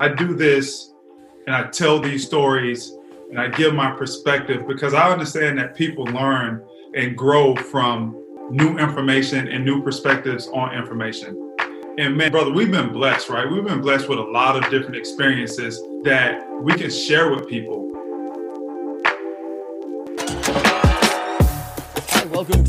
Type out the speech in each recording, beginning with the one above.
I do this and I tell these stories and I give my perspective because I understand that people learn and grow from new information and new perspectives on information. And man, brother, we've been blessed, right? We've been blessed with a lot of different experiences that we can share with people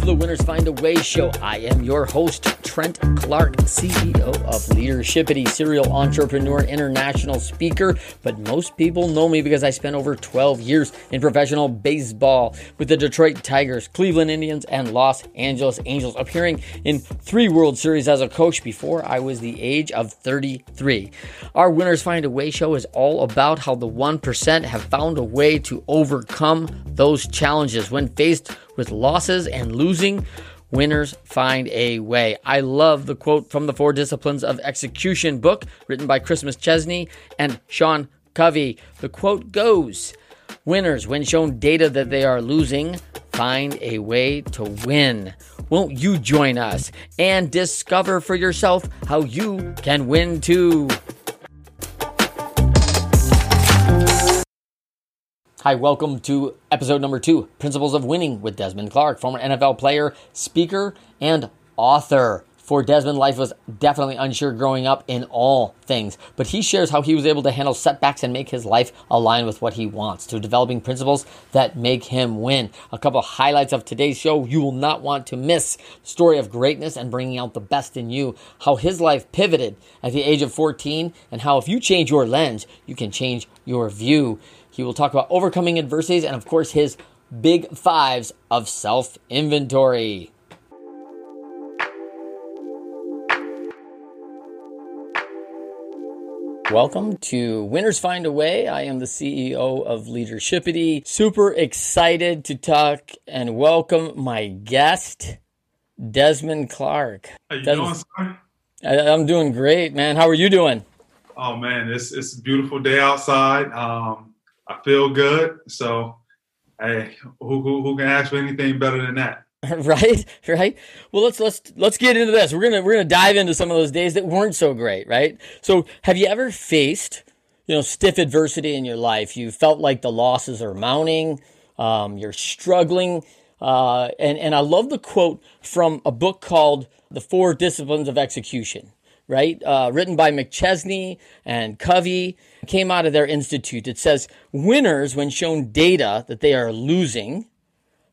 the Winners Find a Way show. I am your host, Trent Clark, CEO of Leadershipity, serial entrepreneur, international speaker. But most people know me because I spent over 12 years in professional baseball with the Detroit Tigers, Cleveland Indians, and Los Angeles Angels, appearing in three World Series as a coach before I was the age of 33. Our Winners Find a Way show is all about how the 1% have found a way to overcome those challenges when faced with losses and losing, winners find a way. I love the quote from the Four Disciplines of Execution book written by Chris Chesney and Sean Covey. The quote goes Winners, when shown data that they are losing, find a way to win. Won't you join us and discover for yourself how you can win too? Hi, welcome to episode number two Principles of Winning with Desmond Clark, former NFL player, speaker, and author. For Desmond, life was definitely unsure growing up in all things, but he shares how he was able to handle setbacks and make his life align with what he wants, to developing principles that make him win. A couple of highlights of today's show you will not want to miss. Story of greatness and bringing out the best in you, how his life pivoted at the age of 14, and how if you change your lens, you can change your view. He will talk about overcoming adversities and, of course, his big fives of self inventory. Welcome to Winners Find a Way. I am the CEO of Leadershipity. Super excited to talk and welcome my guest, Desmond Clark. How you Desmond, doing, I, I'm doing great, man. How are you doing? Oh man, it's it's a beautiful day outside. Um, I feel good. So, hey, who, who, who can ask for anything better than that? right right well let's let's let's get into this we're gonna we're gonna dive into some of those days that weren't so great right so have you ever faced you know stiff adversity in your life you felt like the losses are mounting um, you're struggling uh, and and i love the quote from a book called the four disciplines of execution right? Uh, written by McChesney and Covey, came out of their institute. It says, winners, when shown data that they are losing,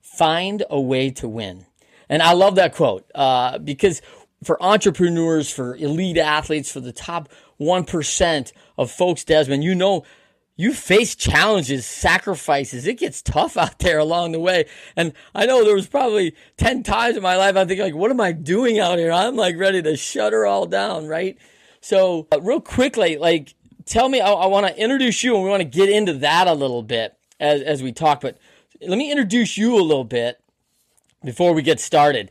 find a way to win. And I love that quote uh, because for entrepreneurs, for elite athletes, for the top 1% of folks, Desmond, you know you face challenges, sacrifices. It gets tough out there along the way. And I know there was probably 10 times in my life I think like, what am I doing out here? I'm like ready to shut her all down, right? So uh, real quickly, like, tell me, I, I want to introduce you and we want to get into that a little bit as, as we talk, but let me introduce you a little bit before we get started.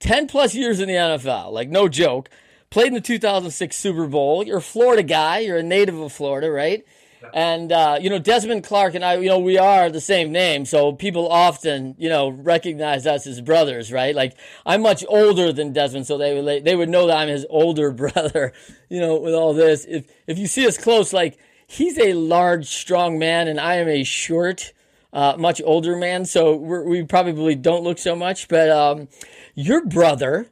10 plus years in the NFL, like no joke. Played in the 2006 Super Bowl. You're a Florida guy. You're a native of Florida, right? And uh, you know, Desmond Clark and I, you know, we are the same name, so people often, you know, recognize us as brothers, right? Like I'm much older than Desmond, so they would they would know that I'm his older brother. You know, with all this, if if you see us close, like he's a large, strong man, and I am a short, uh, much older man, so we probably don't look so much. But um, your brother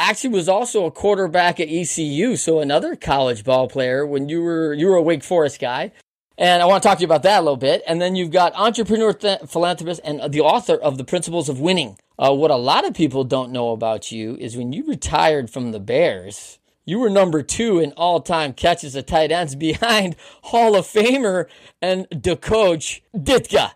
actually was also a quarterback at ECU, so another college ball player when you were you were a Wake Forest guy. And I want to talk to you about that a little bit. And then you've got entrepreneur, th- philanthropist, and the author of The Principles of Winning. Uh, what a lot of people don't know about you is when you retired from the Bears, you were number two in all time catches of tight ends behind Hall of Famer and the coach, Ditka.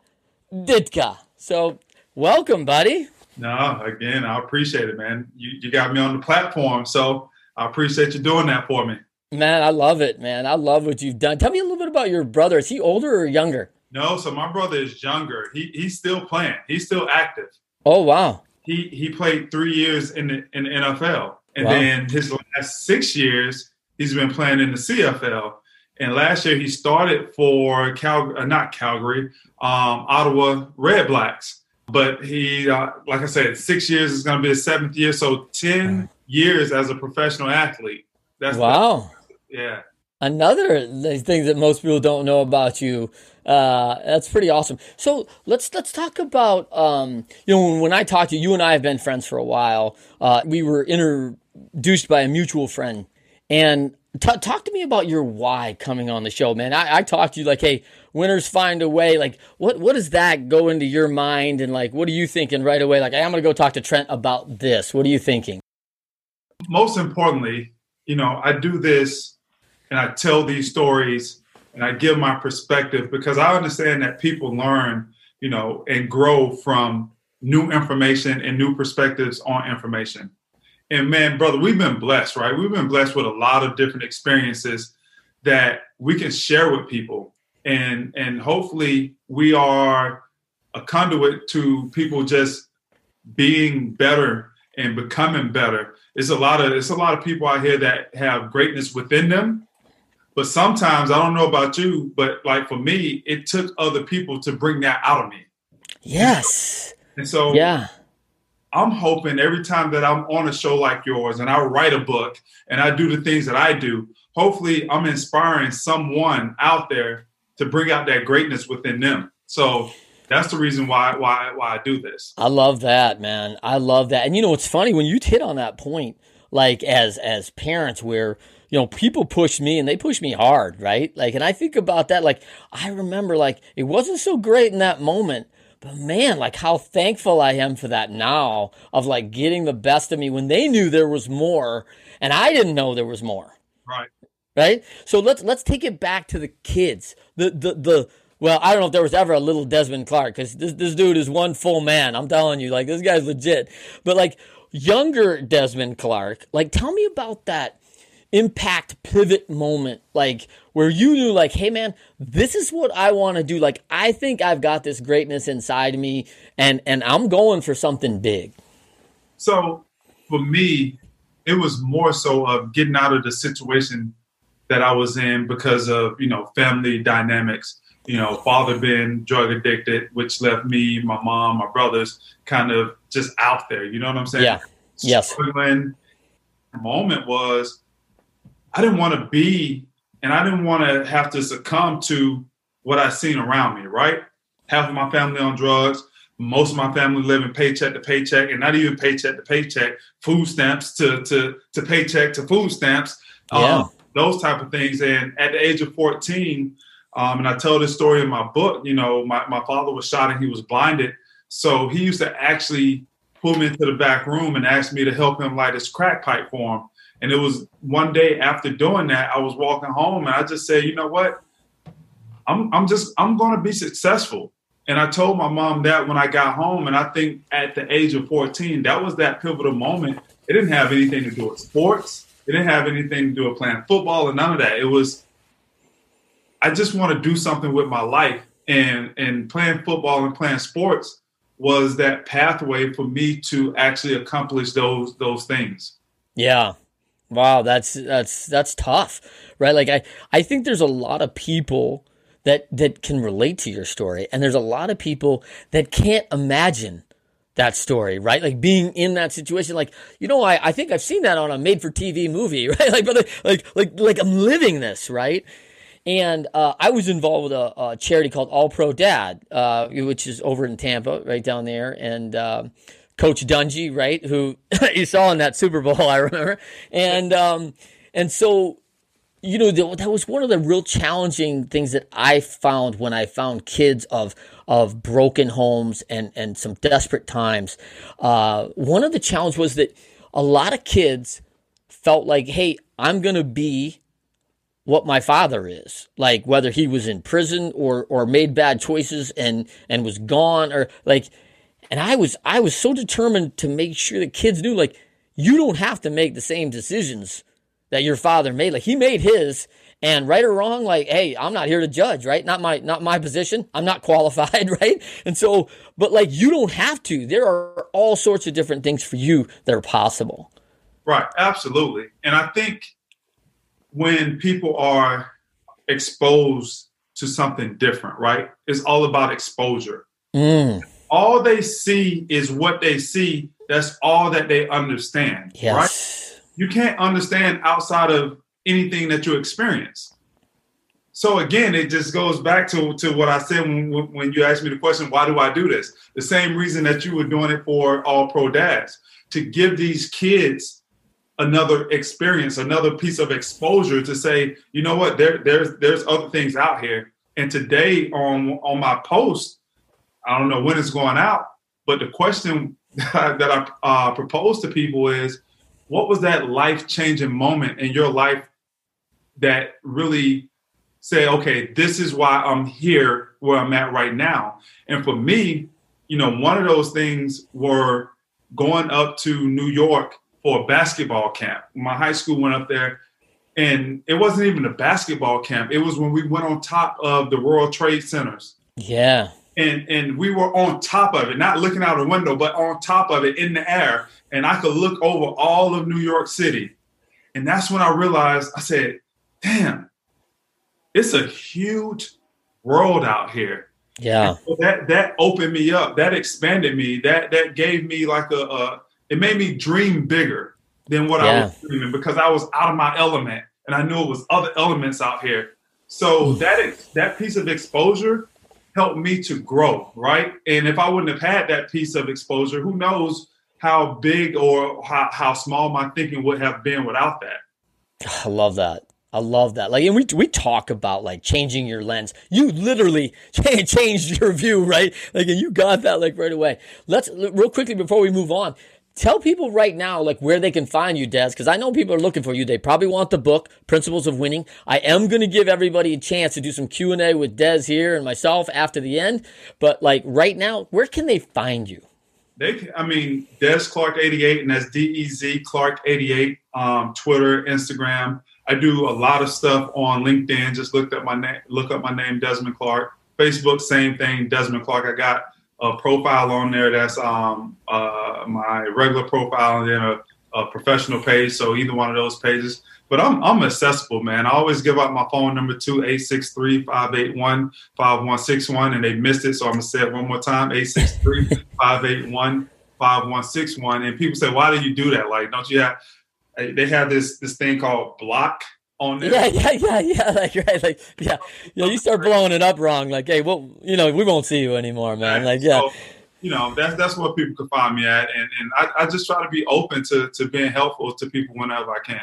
Ditka. So, welcome, buddy. No, again, I appreciate it, man. You you got me on the platform, so I appreciate you doing that for me. Man, I love it, man. I love what you've done. Tell me a little bit about your brother. Is he older or younger? No, so my brother is younger. He he's still playing. He's still active. Oh wow. He he played three years in the in the NFL, and Wow. then his last six years he's been playing in the CFL. And last year he started for Cal, uh, not Calgary, um, Ottawa Red Blacks. But he, uh, like I said, six years is going to be his seventh year, so ten years as a professional athlete. That's Wow. yeah. another thing that most people don't know about you. Uh, that's pretty awesome. So let's let's talk about um, you know when, I talked to you, you and I have been friends for a while. Uh, we were introduced by a mutual friend, and t- talk to me about your why coming on the show, man. I, I talked to you like, hey, winners find a way. Like, what what does that go into your mind, and like, what are you thinking right away? Like, hey, I'm gonna go talk to Trent about this. What are you thinking? Most importantly, you know, I do this and I tell these stories and I give my perspective because I understand that people learn, you know, and grow from new information and new perspectives on information. And man, brother, we've been blessed, right? We've been blessed with a lot of different experiences that we can share with people. And and hopefully we are a conduit to people just being better and becoming better. It's a lot of it's a lot of people out here that have greatness within them but sometimes I don't know about you, but like for me, it took other people to bring that out of me. Yes. And so yeah. I'm hoping every time that I'm on a show like yours and I write a book and I do the things that I do, hopefully I'm inspiring someone out there to bring out that greatness within them. So that's the reason why why why I do this. I love that, man. I love that. And you know, it's funny when you hit on that point, like as as parents, where you know, people push me and they push me hard, right? Like, and I think about that. Like, I remember, like, it wasn't so great in that moment, but man, like, how thankful I am for that now of like getting the best of me when they knew there was more and I didn't know there was more. Right. Right. So let's let's take it back to the kids. The the the well, I don't know if there was ever a little Desmond Clark because this this dude is one full man. I'm telling you, like this guy's legit. But like younger Desmond Clark, like tell me about that impact pivot moment like where you knew like hey man this is what i want to do. Like i think i've got this greatness inside me and and i'm going for something big. So for me it was more so of getting out of the situation that i was in because of you know family dynamics. You know father being drug addicted which left me my mom my brothers kind of just out there you know what i'm saying? Yeah. Yes. When the moment was I didn't want to be, and I didn't want to have to succumb to what I seen around me. Right, half of my family on drugs, most of my family living paycheck to paycheck, and not even paycheck to paycheck, food stamps to to to paycheck to food stamps. Yeah. Um, those type of things. And at the age of 14, um, and I tell this story in my book, you know, my, my father was shot and he was blinded. So he used to actually pull me into the back room and ask me to help him light his crack pipe for him. And it was one day after doing that, I was walking home and I just said, you know what? I'm I'm just I'm gonna be successful. And I told my mom that when I got home, and I think at the age of 14, that was that pivotal moment. It didn't have anything to do with sports. It didn't have anything to do with playing football or none of that. It was I just want to do something with my life. And and playing football and playing sports was that pathway for me to actually accomplish those those things. Yeah. Wow, that's that's that's tough, right? Like I I think there's a lot of people that that can relate to your story, and there's a lot of people that can't imagine that story, right? Like being in that situation, like you know, I I think I've seen that on a made for TV movie, right? Like, but like like like I'm living this, right? And uh, I was involved with a, a, charity called All Pro Dad, uh, which is over in Tampa, right down there, and. Uh, Coach Dungy, right? Who you saw in that Super Bowl, I remember. And um, and so, you know, that was one of the real challenging things that I found when I found kids of of broken homes and and some desperate times. Uh, one of the challenges was that a lot of kids felt like, hey, I'm gonna be what my father is like whether he was in prison or or made bad choices and and was gone or like and I was I was so determined to make sure that kids knew like you don't have to make the same decisions that your father made. Like he made his and right or wrong, like, hey, I'm not here to judge, right? Not my not my position. I'm not qualified, right? And so, but like you don't have to. There are all sorts of different things for you that are possible. Right, absolutely. And I think when people are exposed to something different, right? It's all about exposure. Mm all they see is what they see. That's all that they understand. Yes. Right? You can't understand outside of anything that you experience. so again, it just goes back to, to what I said when, when you asked me the question, why do I do this? The same reason that you were doing it for All Pro Dads to give these kids another experience, another piece of exposure to say, you know what, there, there's there's other things out here. And today on on my post, I don't know when it's going out, but the question that I uh, propose to people is, what was that life changing moment in your life that really say, okay, this is why I'm here where I'm at right now. And for me, you know, one of those things were going up to New York for a basketball camp. My high school went up there and it wasn't even a basketball camp. It was when we went on top of the World Trade Centers. Yeah. And and we were on top of it, not looking out a window, but on top of it in the air. And I could look over all of New York City. And that's when I realized I said, damn, it's a huge world out here. Yeah. So that that opened me up. That expanded me. That that gave me like a, a it made me dream bigger than what yeah. I was dreaming because I was out of my element and I knew it was other elements out here. So mm. that that piece of exposure helped me to grow, right? And if I wouldn't have had that piece of exposure, who knows how big or how, how small my thinking would have been without that. I love that. I love that. Like, and we we talk about like changing your lens. You literally changed your view, right? Like, and you got that like right away. Let's real quickly before we move on. Tell people right now, like where they can find you, Des, because I know people are looking for you. They probably want the book, Principles of Winning. I am going to give everybody a chance to do some Q and A with Des here and myself after the end. But like right now, where can they find you? They, can, I mean, Des Clark eighty eight, and that's D E Z Clark eighty eight. Um, Twitter, Instagram. I do a lot of stuff on LinkedIn. Just looked up my name, look up my name, Desmond Clark. Facebook, same thing, Desmond Clark. I got a profile on there that's um, uh, my regular profile and then a, a, professional page. So either one of those pages. But I'm, I'm accessible, man. I always give out my phone number to 863-581-5161 and they missed it. So I'm gonna say it one more time, 863-581-5161. And people say, why do you do that? Like, don't you have they have this this thing called block on there. Yeah, yeah, yeah, yeah. Like right, like yeah, yeah. You start blowing it up wrong. Like, hey, well, you know, we won't see you anymore, man. Like, yeah. So, you know, that's that's what people can find me at, and and I, I just try to be open to to being helpful to people whenever I can.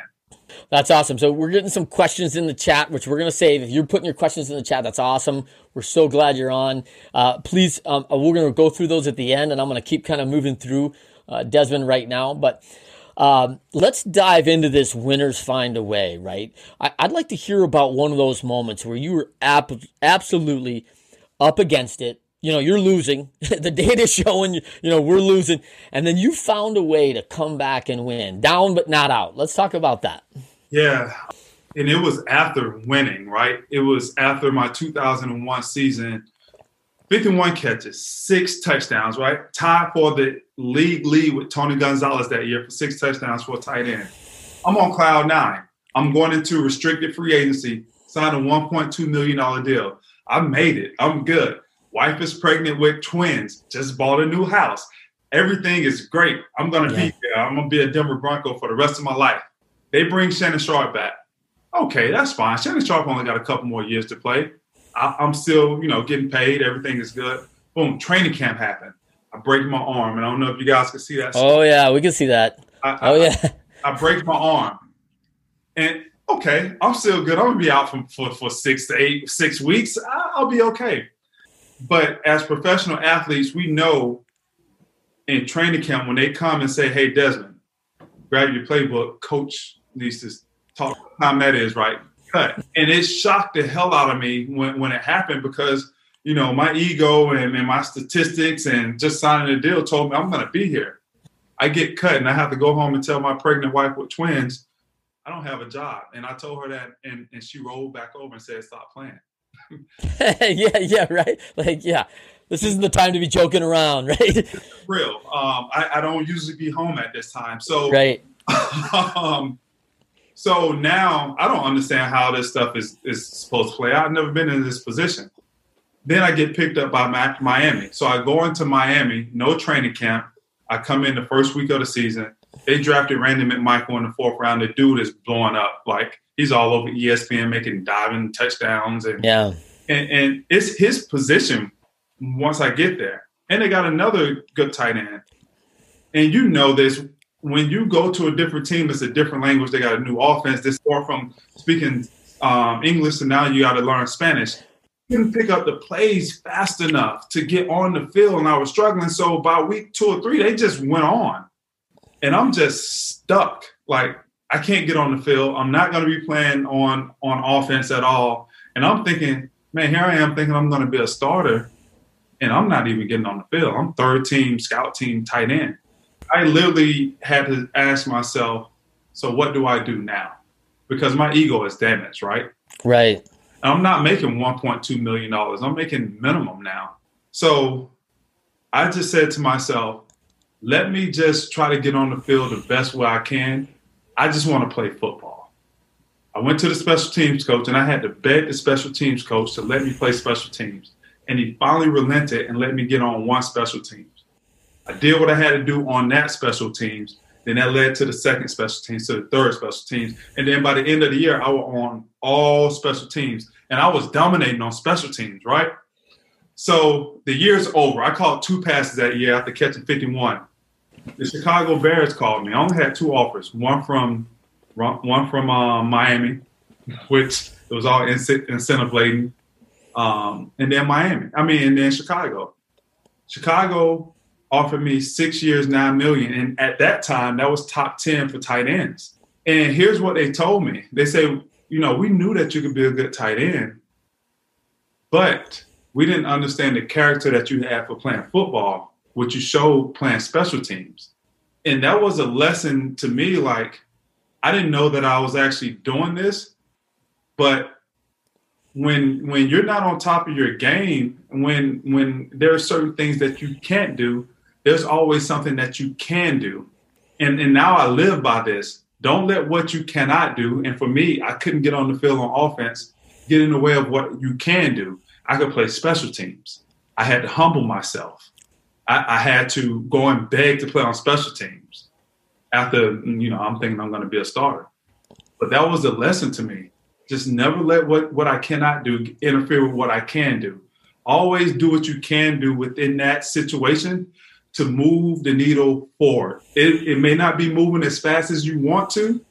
That's awesome. So we're getting some questions in the chat, which we're going to save. If you're putting your questions in the chat, that's awesome. We're so glad you're on. Uh, please, um, we're going to go through those at the end, and I'm going to keep kind of moving through uh, Desmond right now. But um, let's dive into this winners find a way, right? I, would like to hear about one of those moments where you were ap- absolutely up against it. You know, you're losing. the data's showing, you know, we're losing. And then you found a way to come back and win. Down, but not out. Let's talk about that. Yeah. And it was after winning, right? It was after my 2001 season 51 catches, six touchdowns, right? Tied for the league lead with Tony Gonzalez that year for six touchdowns for a tight end. I'm on cloud nine. I'm going into restricted free agency, signed a $1.2 million deal. I made it. I'm good. Wife is pregnant with twins, just bought a new house. Everything is great. I'm going to yeah. be there. I'm going to be a Denver Bronco for the rest of my life. They bring Shannon Sharpe back. Okay, that's fine. Shannon Sharpe only got a couple more years to play. I, am still, you know, getting paid. Everything is good. Boom, training camp happened. I break my arm, and I don't know if you guys can see that. Oh yeah, we can see that. I, oh yeah. I, I, break my arm, and okay, I'm still good. I'm gonna be out for for, for six to eight, six weeks. I'll be okay. But as professional athletes, we know in training camp when they come and say, "Hey, Desmond, grab your playbook. Coach needs to talk. Time that is, right? Cut. And it shocked the hell out of me when, when it happened because, you know, my ego and, and my statistics and just signing a deal told me I'm going to be here. I get cut and I have to go home and tell my pregnant wife with twins, I don't have a job. And I told her that and, and she rolled back over and said, stop playing. yeah, yeah, right. Like, yeah, this isn't the time to be joking around, right? real. Um, I, I, don't usually be home at this time. So, right. um, so now I don't understand how this stuff is, is supposed to play out. I've never been in this position. Then I get picked up by Miami. So I go into Miami, no training camp. I come in the first week of the season. They drafted Randy McMichael in the fourth round. The dude is blowing up. Like he's all over ESPN making diving touchdowns and yeah. And, and it's his position once I get there. And they got another good tight end. And you know this when you go to a different team, it's a different language. They got a new offense. This far from speaking um, English, and now you got to learn Spanish. Couldn't pick up the plays fast enough to get on the field, and I was struggling. So by week two or three, they just went on, and I'm just stuck. Like I can't get on the field. I'm not going to be playing on on offense at all. And I'm thinking, man, here I am thinking I'm going to be a starter, and I'm not even getting on the field. I'm third team, scout team, tight end. I literally had to ask myself, so what do I do now? Because my ego is damaged, right? Right. I'm not making 1.2 million dollars. I'm making minimum now. So I just said to myself, let me just try to get on the field the best way I can. I just want to play football. I went to the special teams coach and I had to beg the special teams coach to let me play special teams. And he finally relented and let me get on one special teams. I did what I had to do on that special teams. Then that led to the second special teams, to the third special teams. And then by the end of the year, I was on all special teams. And I was dominating on special teams, right? So the year's over. I caught two passes that year after catching 51. The Chicago Bears called me. I only had two offers. One from one from uh, Miami, which it was all incentive laden, um, and then Miami. I mean, and then Chicago. Chicago offered me six years, nine million. And at that time, that was top 10 for tight ends. And here's what they told me. They say, you know, we knew that you could be a good tight end, but we didn't understand the character that you had for playing football, which you showed playing special teams. And that was a lesson to me. Like, I didn't know that I was actually doing this, but when when you're not on top of your game, when when there are certain things that you can't do, there's always something that you can do. And, and now I live by this. Don't let what you cannot do. And for me, I couldn't get on the field on offense, get in the way of what you can do. I could play special teams. I had to humble myself. I, I had to go and beg to play on special teams. After, you know, I'm thinking I'm going to be a starter. But that was a lesson to me. Just never let what, what I cannot do interfere with what I can do. Always do what you can do within that situation to move the needle forward. It, it may not be moving as fast as you want to,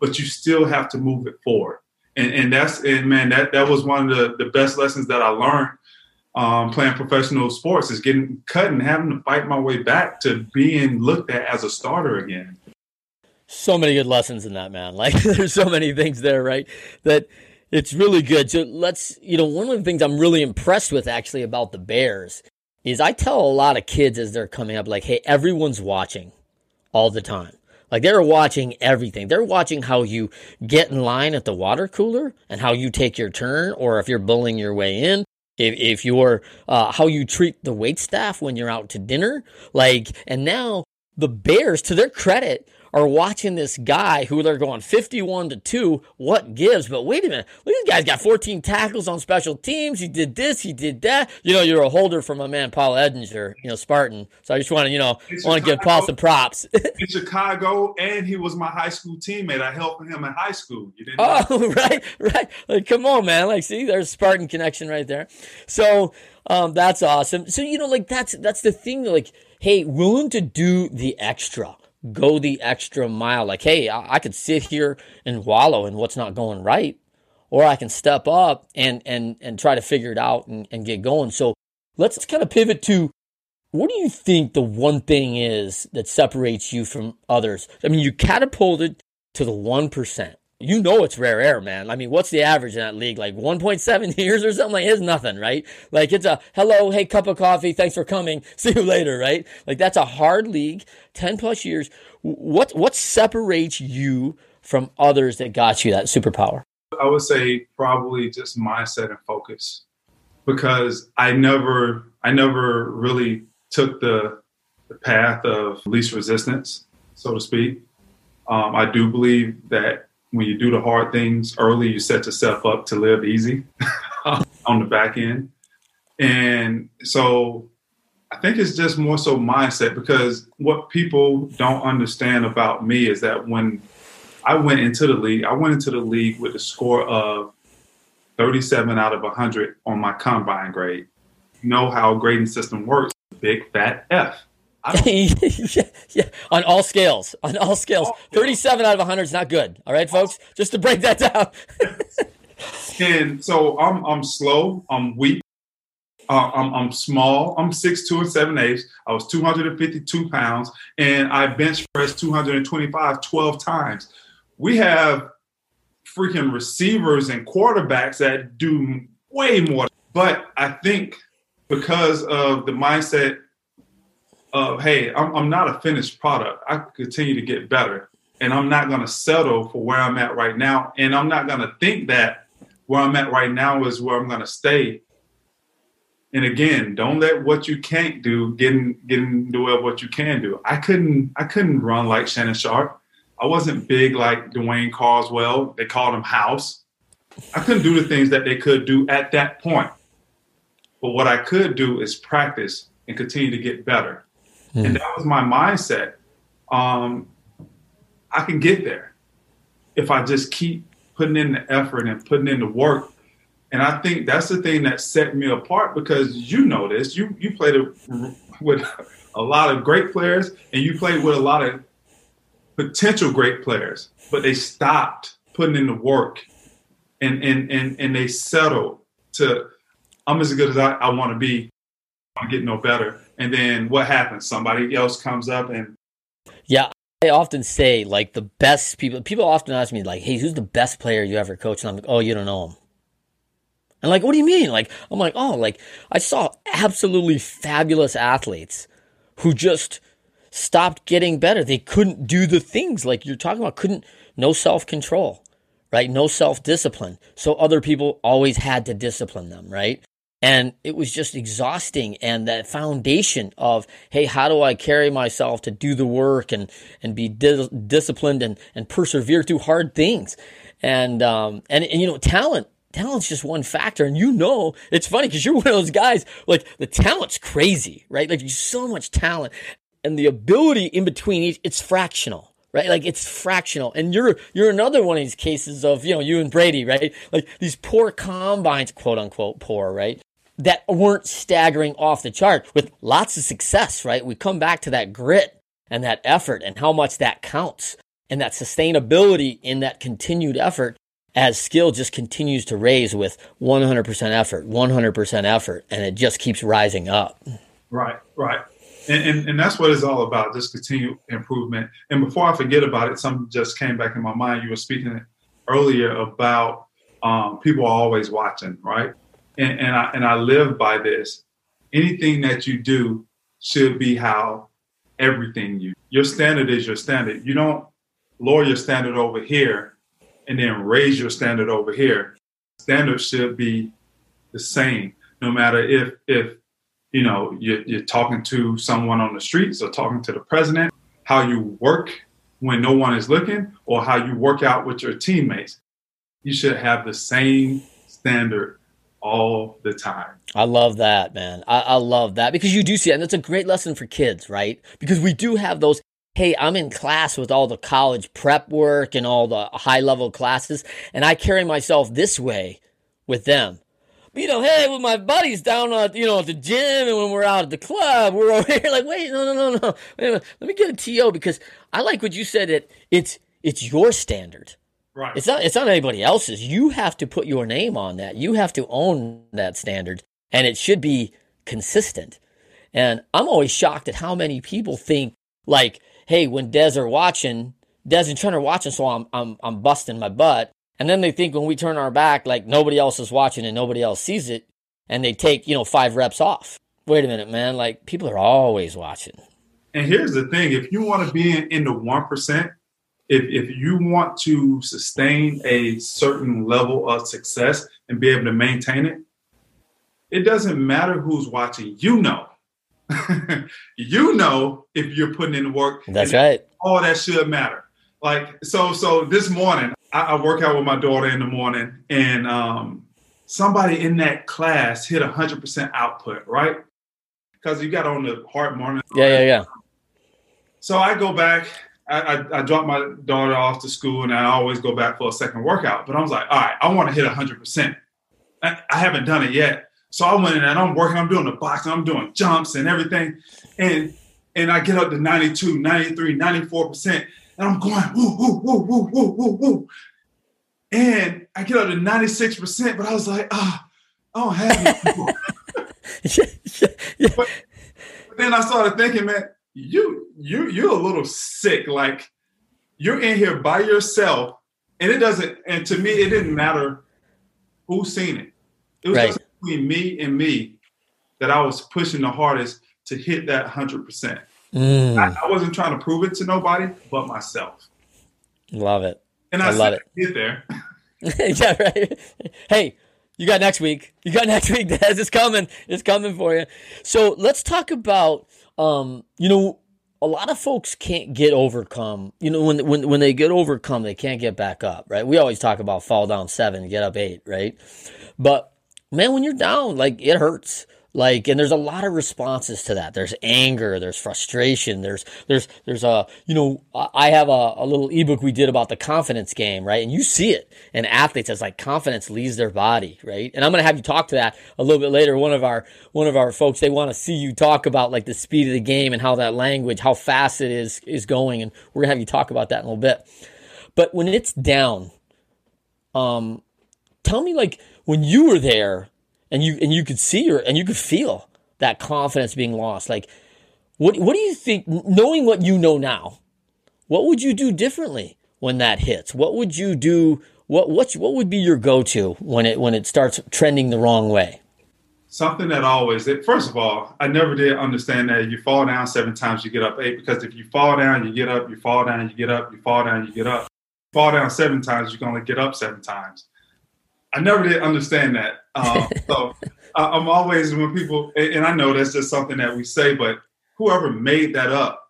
but you still have to move it forward. And, and that's and man, that that was one of the, the best lessons that I learned um, playing professional sports is getting cut and having to fight my way back to being looked at as a starter again. So many good lessons in that, man. Like there's so many things there, right? That it's really good. So let's, you know, one of the things I'm really impressed with actually about the Bears is I tell a lot of kids as they're coming up, like, hey, everyone's watching all the time. Like they're watching everything. They're watching how you get in line at the water cooler and how you take your turn, or if you're bullying your way in. If, if you're uh, how you treat the wait staff when you're out to dinner, like, and now the Bears, to their credit, are watching this guy who they're going 51 to 2. What gives? But wait a minute. Look, this guy's got 14 tackles on special teams. He did this, he did that. You know, you're a holder from my man, Paul Edinger, you know, Spartan. So I just want to, you know, want to give Paul some props. in Chicago, and he was my high school teammate. I helped him in high school. You didn't oh, right, right. Like, come on, man. Like, see, there's Spartan connection right there. So, um, that's awesome. So, you know, like, that's, that's the thing. Like, hey, willing to do the extra go the extra mile. Like, hey, I, I could sit here and wallow in what's not going right, or I can step up and and and try to figure it out and, and get going. So let's kind of pivot to what do you think the one thing is that separates you from others? I mean, you catapulted to the one percent you know it's rare air, man. I mean, what's the average in that league? Like 1.7 years or something? Like, it's nothing, right? Like, it's a hello, hey, cup of coffee, thanks for coming, see you later, right? Like, that's a hard league, 10 plus years. What, what separates you from others that got you that superpower? I would say probably just mindset and focus because I never, I never really took the, the path of least resistance, so to speak. Um, I do believe that when you do the hard things early, you set yourself up to live easy on the back end. And so I think it's just more so mindset because what people don't understand about me is that when I went into the league, I went into the league with a score of 37 out of 100 on my combine grade. You know how grading system works big fat F. yeah, yeah, on all scales, on all scales. 37 out of 100 is not good. All right, folks, just to break that down. and so I'm, I'm slow, I'm weak, uh, I'm, I'm, small. I'm 6'2 and 7 eighths. I was 252 pounds, and I bench pressed 225 12 times. We have freaking receivers and quarterbacks that do way more. But I think because of the mindset of, hey, I'm, I'm not a finished product, I continue to get better. And I'm not going to settle for where I'm at right now. And I'm not going to think that where I'm at right now is where I'm going to stay and again, don't let what you can't do get in, get in the way of what you can do. I couldn't I couldn't run like Shannon Sharpe. I wasn't big like Dwayne Carswell. They called him House. I couldn't do the things that they could do at that point. But what I could do is practice and continue to get better. Mm. And that was my mindset. Um, I can get there if I just keep putting in the effort and putting in the work and I think that's the thing that set me apart because you know this. You you played with a lot of great players and you played with a lot of potential great players, but they stopped putting in the work and and and and they settled to I'm as good as I, I want to be. I get no better. And then what happens? Somebody else comes up and yeah. I often say like the best people. People often ask me like, "Hey, who's the best player you ever coached?" And I'm like, "Oh, you don't know him." And like, what do you mean? Like, I'm like, oh, like I saw absolutely fabulous athletes who just stopped getting better. They couldn't do the things like you're talking about, couldn't, no self control, right? No self discipline. So other people always had to discipline them, right? And it was just exhausting. And that foundation of, hey, how do I carry myself to do the work and, and be di- disciplined and, and persevere through hard things? And, um, and, and, you know, talent talent's just one factor. And you know, it's funny because you're one of those guys, like the talent's crazy, right? Like so much talent and the ability in between each, it's fractional. Right, like it's fractional, and you're you're another one of these cases of you know you and Brady, right? Like these poor combines, quote unquote poor, right? That weren't staggering off the chart with lots of success, right? We come back to that grit and that effort and how much that counts and that sustainability in that continued effort as skill just continues to raise with 100% effort, 100% effort, and it just keeps rising up. Right, right. And, and, and, that's what it's all about, just continued improvement. And before I forget about it, something just came back in my mind. You were speaking earlier about um, people are always watching, right? And, and, I, and I live by this. Anything that you do should be how everything you, your standard is your standard. You don't lower your standard over here and then raise your standard over here. Standards should be the same, no matter if if you know you're, you're talking to someone on the streets or talking to the president, how you work when no one is looking, or how you work out with your teammates. You should have the same standard all the time. I love that, man. I, I, love that because you do see it. And it's a great lesson for kids, right? Because we do have those hey, I'm in class with all the college prep work and all the high level classes, and I carry myself this way with them. But, you know, hey, with my buddies down at you know at the gym and when we're out at the club, we're over here like, wait, no, no, no, no, wait let me get a TO because I like what you said. That it's it's your standard. Right. It's not it's not anybody else's. You have to put your name on that. You have to own that standard, and it should be consistent. And I'm always shocked at how many people think like hey, when Des are watching, Des and Trent are watching, so I'm I'm I'm busting my butt. And then they think when we turn our back, like nobody else is watching and nobody else sees it, and they take, you know, five reps off. Wait a minute, man. Like people are always watching. And here's the thing if you want to be in, in the 1%, if, if you want to sustain a certain level of success and be able to maintain it, it doesn't matter who's watching. You know. you know if you're putting in the work. That's right. All that should matter. Like so, so this morning I, I work out with my daughter in the morning, and um, somebody in that class hit hundred percent output. Right? because you got on the heart monitor. Yeah, yeah, yeah. So I go back. I, I, drop my daughter off to school, and I always go back for a second workout. But I was like, all right, I want to hit 100. percent I, I haven't done it yet. So I went in and I'm working, I'm doing the boxing, I'm doing jumps and everything. And and I get up to 92, 93, 94%. And I'm going, woo, woo, woo, woo, woo, woo, woo. And I get up to 96%, but I was like, ah, oh, I don't have it. but, but then I started thinking, man, you you you're a little sick. Like you're in here by yourself, and it doesn't. And to me, it didn't matter who's seen it. It was right. just between me and me that I was pushing the hardest to hit that hundred percent. Mm. I, I, wasn't trying to prove it to nobody but myself. Love it. And I, I love it. Get there. yeah, right. Hey, you got next week. You got next week, Des. It's coming. It's coming for you. So let's talk about um, you know, a lot of folks can't get overcome. You know, when when when they get overcome, they can't get back up, right? We always talk about fall down seven, get up eight, right? But man, when you're down, like it hurts. Like, and there's a lot of responses to that. There's anger, there's frustration, there's, there's, there's a, you know, I have a, a little ebook we did about the confidence game, right? And you see it in athletes as like confidence leaves their body, right? And I'm going to have you talk to that a little bit later. One of our, one of our folks, they want to see you talk about like the speed of the game and how that language, how fast it is, is going. And we're going to have you talk about that in a little bit. But when it's down, um, tell me like when you were there, and you and you could see her and you could feel that confidence being lost. Like, what what do you think? Knowing what you know now, what would you do differently when that hits? What would you do? What what what would be your go to when it when it starts trending the wrong way? Something that always, first of all, I never did understand that you fall down seven times, you get up eight. Because if you fall down, you get up. You fall down, you get up. You fall down, you get up. fall down seven times, you're gonna get up seven times. I never did understand that. Uh, so I'm always when people, and I know that's just something that we say, but whoever made that up,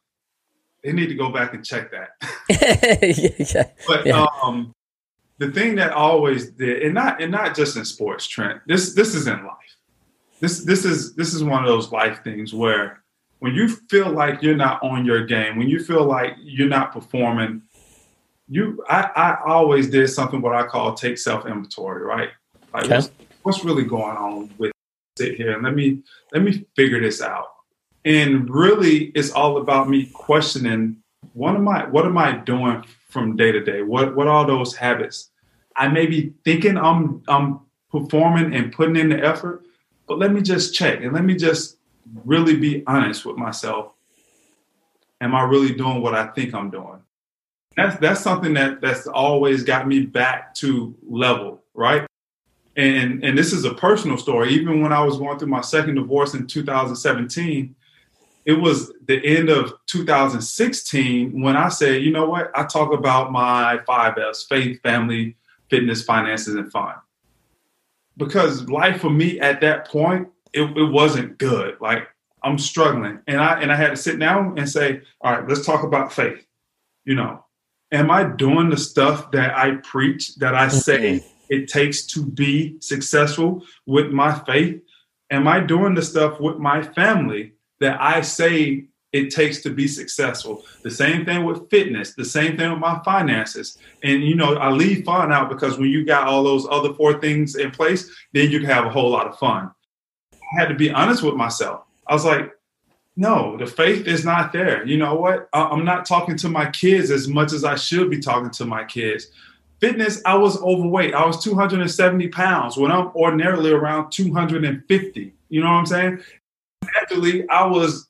they need to go back and check that. yeah, but yeah. um, the thing that always did, and not and not just in sports, Trent. This this is in life. This this is this is one of those life things where when you feel like you're not on your game, when you feel like you're not performing you I, I always did something what I call take self inventory, right? Like okay. what's, what's really going on with sit here and let me let me figure this out. And really it's all about me questioning what am I what am I doing from day to day? What what are those habits? I may be thinking I'm I'm performing and putting in the effort, but let me just check and let me just really be honest with myself. Am I really doing what I think I'm doing? That's that's something that that's always got me back to level, right? And and this is a personal story. Even when I was going through my second divorce in 2017, it was the end of 2016 when I said, you know what? I talk about my five F's: faith, family, fitness, finances, and fun. Because life for me at that point, it, it wasn't good. Like I'm struggling, and I and I had to sit down and say, all right, let's talk about faith. You know, am I doing the stuff that I preach, that I say mm-hmm. it takes to be successful with my faith? Am I doing the stuff with my family that I say it takes to be successful? The same thing with fitness, the same thing with my finances. And, you know, I leave fun out because when you got all those other four things in place, then you can have a whole lot of fun. I had to be honest with myself. I was like, no, the faith is not there. You know what? I'm not talking to my kids as much as I should be talking to my kids. Fitness, I was overweight. I was 270 pounds when I'm ordinarily around 250. You know what I'm saying? Actually, I was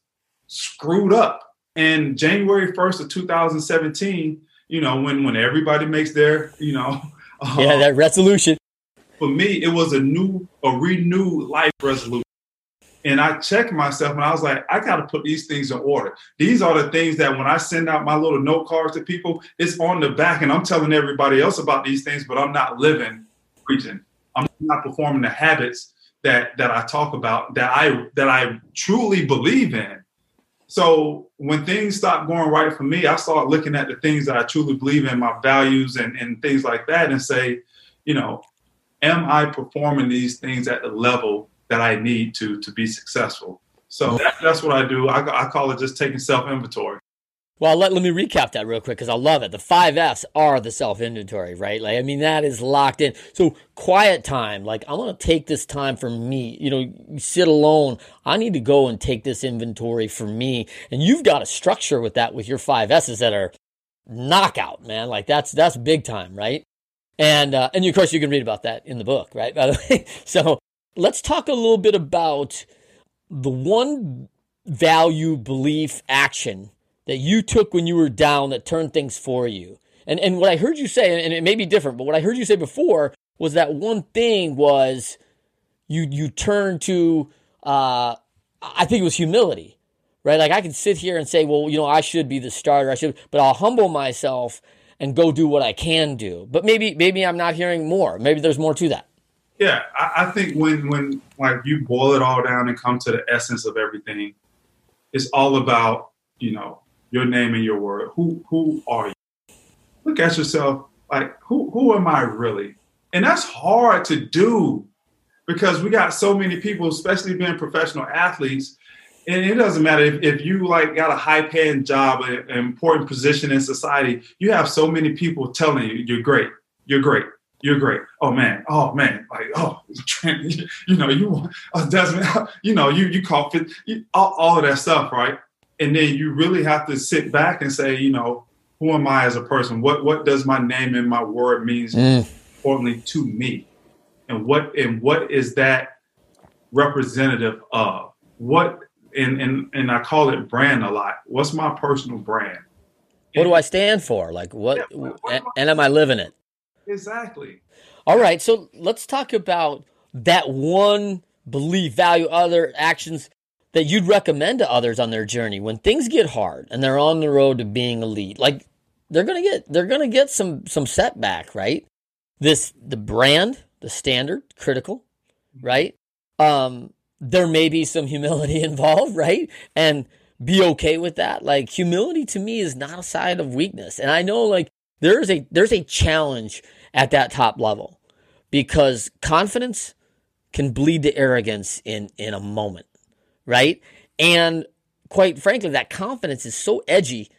screwed up. And January 1st of 2017, you know, when when everybody makes their, you know, yeah, that resolution. For me, it was a new, a renewed life resolution. And I checked myself and I was like, I got to put these things in order. These are the things that when I send out my little note cards to people, it's on the back and I'm telling everybody else about these things, but I'm not living preaching. I'm not performing the habits that that I talk about that I that I truly believe in. So when things stop going right for me, I start looking at the things that I truly believe in, my values and, and things like that, and say, you know, am I performing these things at the level that I need to to be successful. So that, that's what I do. I, I call it just taking self inventory. Well, let, let me recap that real quick because I love it. The five F's are the self inventory, right? Like, I mean, that is locked in. So, quiet time, like, I want to take this time for me. You know, you sit alone. I need to go and take this inventory for me. And you've got a structure with that with your five S's that are knockout, man. Like, that's, that's big time, right? And, uh, and of course, you can read about that in the book, right? By the way. So, let's talk a little bit about the one value, belief, action that you took when you were down that turned things for you. And and what I heard you say, and it may be different, but what I heard you say before was that one thing was you you turned to uh, I think it was humility, right? Like I can sit here and say, well, you know, I should be the starter, I should, but I'll humble myself and go do what I can do. But maybe maybe I'm not hearing more. Maybe there's more to that. Yeah, I, I think when when like you boil it all down and come to the essence of everything, it's all about you know your name and your word. Who who are you? Look at yourself like who who am I really? And that's hard to do because we got so many people, especially being professional athletes. And it doesn't matter if, if you like got a high paying job, an important position in society, you have so many people telling you you're great, you're great, you're great. Oh man, oh man, like oh, you know you uh, Desmond, you know you you call fit, you, all, all of that stuff, right? and then you really have to sit back and say, you know, who am I as a person? What what does my name and my word means mm. importantly to me? And what and what is that representative of? What and and and I call it brand a lot. What's my personal brand? What do I stand for? Like what, yeah, what, what and am I living it? Exactly. All right, so let's talk about that one belief, value, other actions that you'd recommend to others on their journey when things get hard and they're on the road to being elite. Like they're gonna get they're gonna get some some setback right? This the brand the standard critical right? Um there may be some humility involved right? And be okay with that. Like humility to me is not a sign of weakness. And i know like there's a there's a challenge at that top level because confidence can bleed to arrogance in in a moment right? And quite frankly, that confidence is so edgy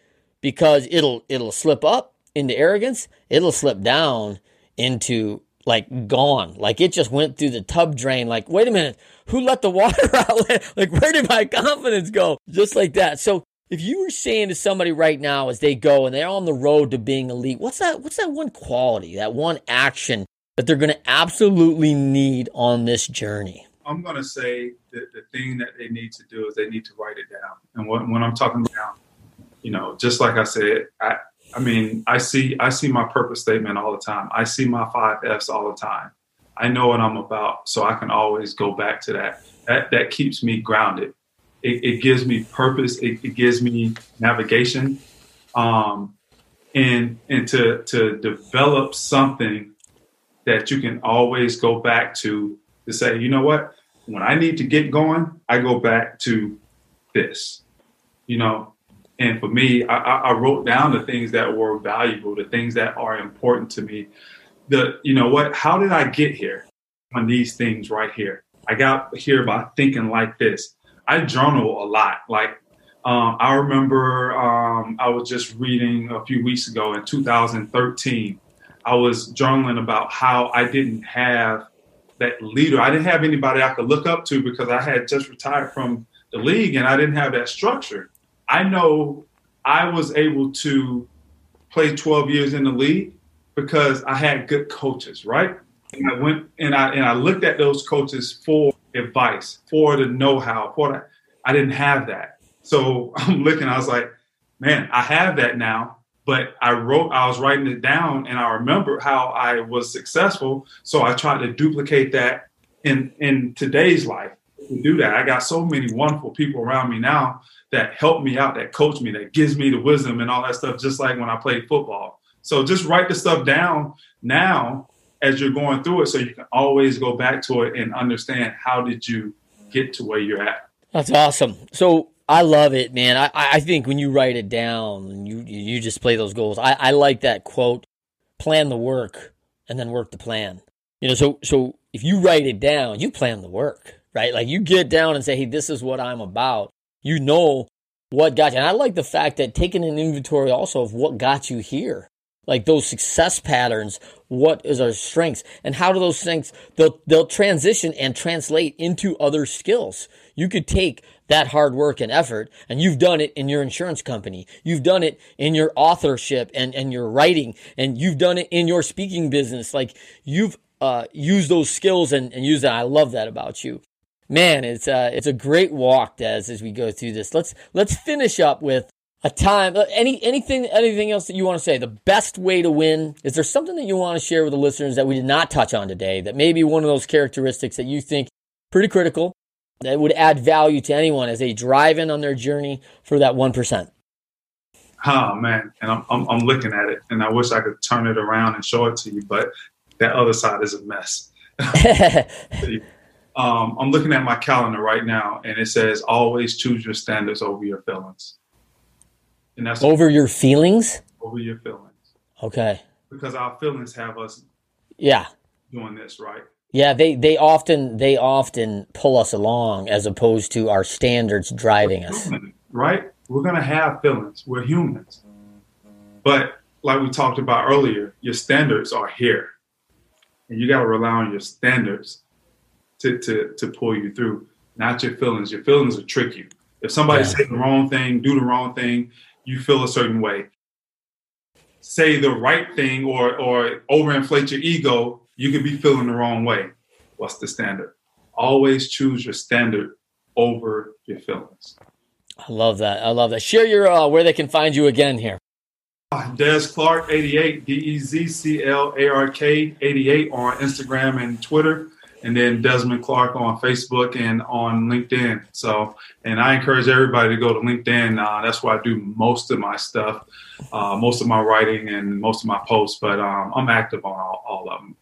because it'll it'll slip up into arrogance, it'll slip down into like gone. Like it just went through the tub drain. Like, wait a minute, who let the water out? like, where did my confidence go? Just like that. So if you were saying to somebody right now as they go and they're on the road to being elite, what's that what's that one quality, that one action that they're gonna absolutely need on this journey? I'm going to say that the thing that they need to do is they need to write it down. And when, when I'm talking about, you know, just like I said, I, I mean, I see, I see my purpose statement all the time. I see my five F's all the time. I know what I'm about, so I can always go back to that. That that keeps me grounded. It, it gives me purpose. It, it gives me navigation, um, and and to to develop something that you can always go back to to say, you know what, when I need to get going, I go back to this, you know. And for me, I, I wrote down the things that were valuable, the things that are important to me. The, you know what, how did I get here on these things right here? I got here by thinking like this. I journal a lot. Like um, I remember um, I was just reading a few weeks ago in 2013. I was journaling about how I didn't have that leader. I didn't have anybody I could look up to because I had just retired from the league and I didn't have that structure. I know I was able to play 12 years in the league because I had good coaches, right? And I went and I and I looked at those coaches for advice, for the know-how, for. I didn't have that. So I'm looking, I was like, man, I have that now but I wrote, I was writing it down and I remember how I was successful. So I tried to duplicate that in, in today's life to do that. I got so many wonderful people around me now that help me out, that coach me, that gives me the wisdom and all that stuff, just like when I played football. So just write the stuff down now as you're going through it so you can always go back to it and understand how did you get to where you're at. That's awesome. So I love it, man. I, I think when you write it down and you you just play those goals, I, I like that quote: "Plan the work and then work the plan." You know, so so if you write it down, you plan the work, right? Like you get down and say, Hey, this is what I'm about. You know what got you. And I like the fact that taking an inventory also of what got you here, like those success patterns. What is our strengths and how do those things, they'll, they'll transition and translate into other skills. You could take that hard work and effort and you've done it in your insurance company. You've done it in your authorship and, and your writing and you've done it in your speaking business. Like you've, uh, used those skills and, and used that. I love that about you man, it's uh, it's a great walk, Des, as we go through this. Let's, let's finish up with a time, uh, any, anything, anything else that you want to say? The best way to win? Is there something that you want to share with the listeners that we did not touch on today that may be one of those characteristics that you think pretty critical that would add value to anyone as they drive in on their journey for that 1%? Oh man, and I'm, I'm, I'm looking at it, and I wish I could turn it around and show it to you, but that other side is a mess. um, I'm looking at my calendar right now, and it says always choose your standards over your feelings. And that's over your feelings. Over your feelings. Okay. Because our feelings have us. Yeah. Doing this right. Yeah, they they often they often pull us along as opposed to our standards driving us. right. We're gonna have feelings. We're humans. But like we talked about earlier, your standards are here, and you got to rely on your standards to, to, to pull you through, not your feelings. Your feelings will trick you. If somebody yeah. say the wrong thing, do the wrong thing, you feel a certain way. Say the right thing or or overinflate your ego, you could be feeling the wrong way. What's the standard? Always choose your standard over your feelings. I love that. I love that. Share your uh, where they can find you again here. Dez Clark 88, D E Z C L A R K 88 on Instagram and Twitter and then Desmond Clark on Facebook and on LinkedIn. So, and I encourage everybody to go to LinkedIn. Uh, that's where I do most of my stuff, uh, most of my writing and most of my posts. But um, I'm active on all, all, of them.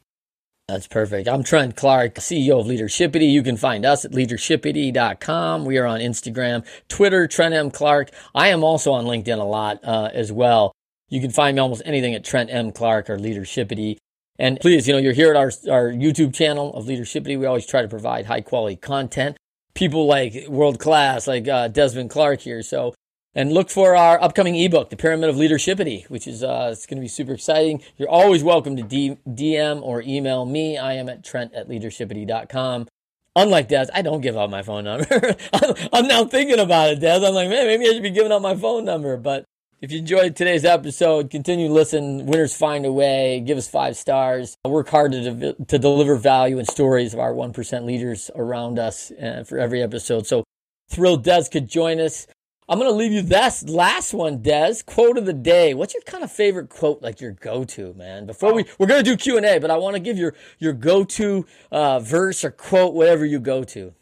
That's perfect. I'm Trent Clark, CEO of Leadershipity. You can find us at leadershipity.com. We are on Instagram, Twitter, Trent M. Clark. I am also on LinkedIn a lot uh, as well. You can find me almost anything at Trent M. Clark or Leadershipity. And please, you know, you're here at our, our YouTube channel of Leadershipity. We always try to provide high quality content. People like world class, like uh, Desmond Clark here. So, and look for our upcoming ebook, The Pyramid of Leadershipity, which is uh, it's going to be super exciting. You're always welcome to D- DM or email me. I am at Trent at leadershipity.com. Unlike Des, I don't give out my phone number. I'm, I'm now thinking about it, Des. I'm like, man, maybe I should be giving out my phone number, but if you enjoyed today's episode, continue to listen. Winners find a way. Give us five stars. Work hard to, de- to deliver value and stories of our 1% leaders around us uh, for every episode. So thrilled Des could join us. I'm going to leave you this last one, Des. Quote of the day. What's your kind of favorite quote, like your go-to, man? Before we, we're going to do Q&A, but I want to give your, your go-to uh, verse or quote, whatever you go to.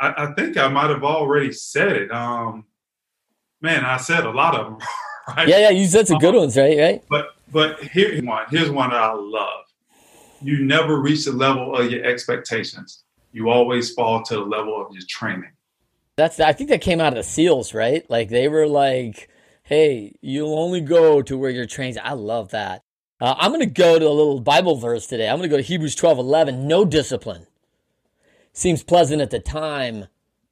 I, I think I might have already said it. Um, man, I said a lot of them. right? Yeah, yeah, you said some good um, ones, right? Right. But but here's one. Here's one that I love. You never reach the level of your expectations. You always fall to the level of your training. That's I think that came out of the SEALs, right? Like they were like, "Hey, you'll only go to where you're trained." I love that. Uh, I'm going to go to a little Bible verse today. I'm going to go to Hebrews 12, 11. No discipline seems pleasant at the time,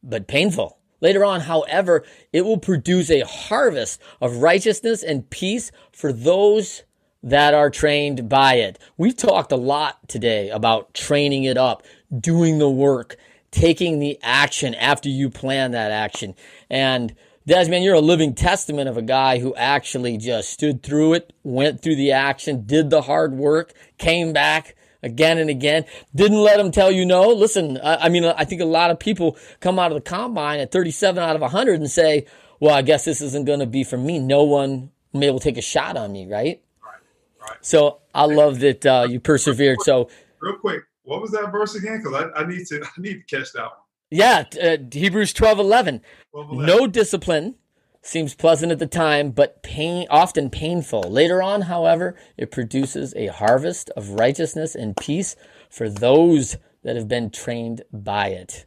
but painful. Later on, however, it will produce a harvest of righteousness and peace for those that are trained by it. We've talked a lot today about training it up, doing the work, taking the action after you plan that action. And Desmond, you're a living testament of a guy who actually just stood through it, went through the action, did the hard work, came back, again and again. Didn't let him tell you no. Listen, I, I mean, I think a lot of people come out of the combine at 37 out of 100 and say, well, I guess this isn't going to be for me. No one may able to take a shot on me, right? Right. right. So I love that uh, you persevered. So real quick, what was that verse again? Because I, I, need to I need to catch that one. Yeah, uh, Hebrews 12, 11. 12, 11. No discipline seems pleasant at the time, but pain, often painful. Later on, however, it produces a harvest of righteousness and peace for those that have been trained by it.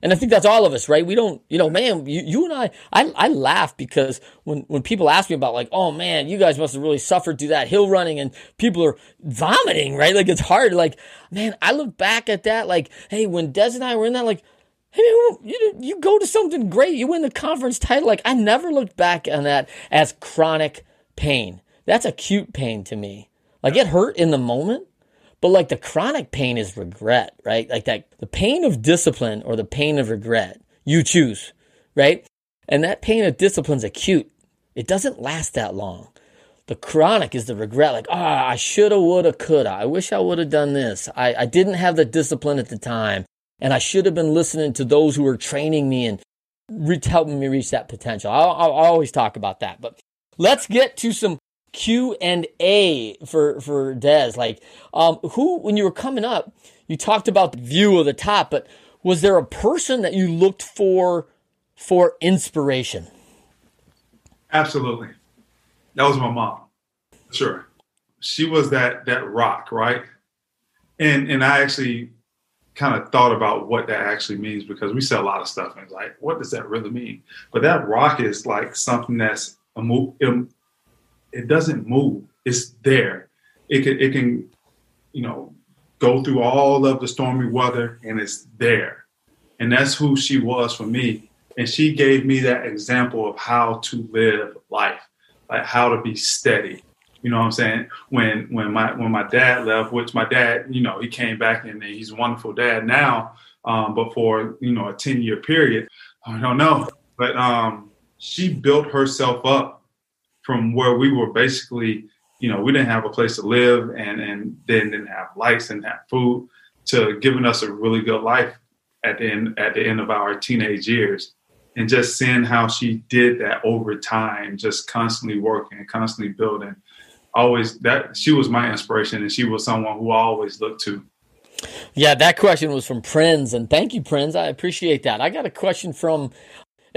And I think that's all of us, right? We don't, you know, man, you, you and I, I, I laugh because when, when people ask me about like, oh man, you guys must have really suffered through that hill running and people are vomiting, right? Like it's hard. Like, man, I look back at that, like, hey, when Des and I were in that, like, I mean, you, you go to something great, you win the conference title. Like, I never looked back on that as chronic pain. That's acute pain to me. Like, it hurt in the moment, but like the chronic pain is regret, right? Like that, the pain of discipline or the pain of regret, you choose, right? And that pain of discipline is acute. It doesn't last that long. The chronic is the regret, like, ah, oh, I shoulda, woulda, coulda. I wish I would have done this. I, I didn't have the discipline at the time. And I should have been listening to those who were training me and re- helping me reach that potential. I'll, I'll always talk about that. But let's get to some Q and A for for Des. Like, um, who when you were coming up, you talked about the view of the top, but was there a person that you looked for for inspiration? Absolutely, that was my mom. Sure, she was that that rock, right? And and I actually kind of thought about what that actually means because we say a lot of stuff and it's like, what does that really mean? But that rock is like something that's a move. It, it doesn't move. It's there. It can it can, you know, go through all of the stormy weather and it's there. And that's who she was for me. And she gave me that example of how to live life, like how to be steady, you know what I'm saying? When when my when my dad left, which my dad, you know, he came back and he's a wonderful dad now. Um, but for you know a 10 year period, I don't know. But um, she built herself up from where we were basically, you know, we didn't have a place to live and and then didn't have lights and have food to giving us a really good life at the end at the end of our teenage years and just seeing how she did that over time, just constantly working and constantly building always that she was my inspiration and she was someone who I always looked to. Yeah, that question was from Prinz, and thank you, Prinz. I appreciate that. I got a question from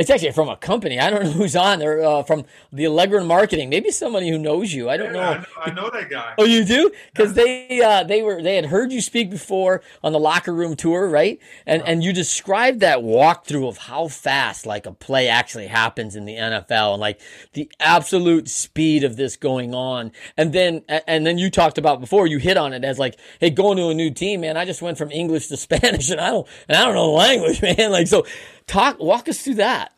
it's actually from a company. I don't know who's on there uh, from the Allegra Marketing. Maybe somebody who knows you. I don't yeah, know. I, know. I know that guy. oh, you do? Because they uh, they were they had heard you speak before on the locker room tour, right? And and you described that walkthrough of how fast like a play actually happens in the NFL and like the absolute speed of this going on. And then and then you talked about before you hit on it as like, hey, going to a new team, man. I just went from English to Spanish, and I don't and I don't know the language, man. Like so Talk, walk us through that.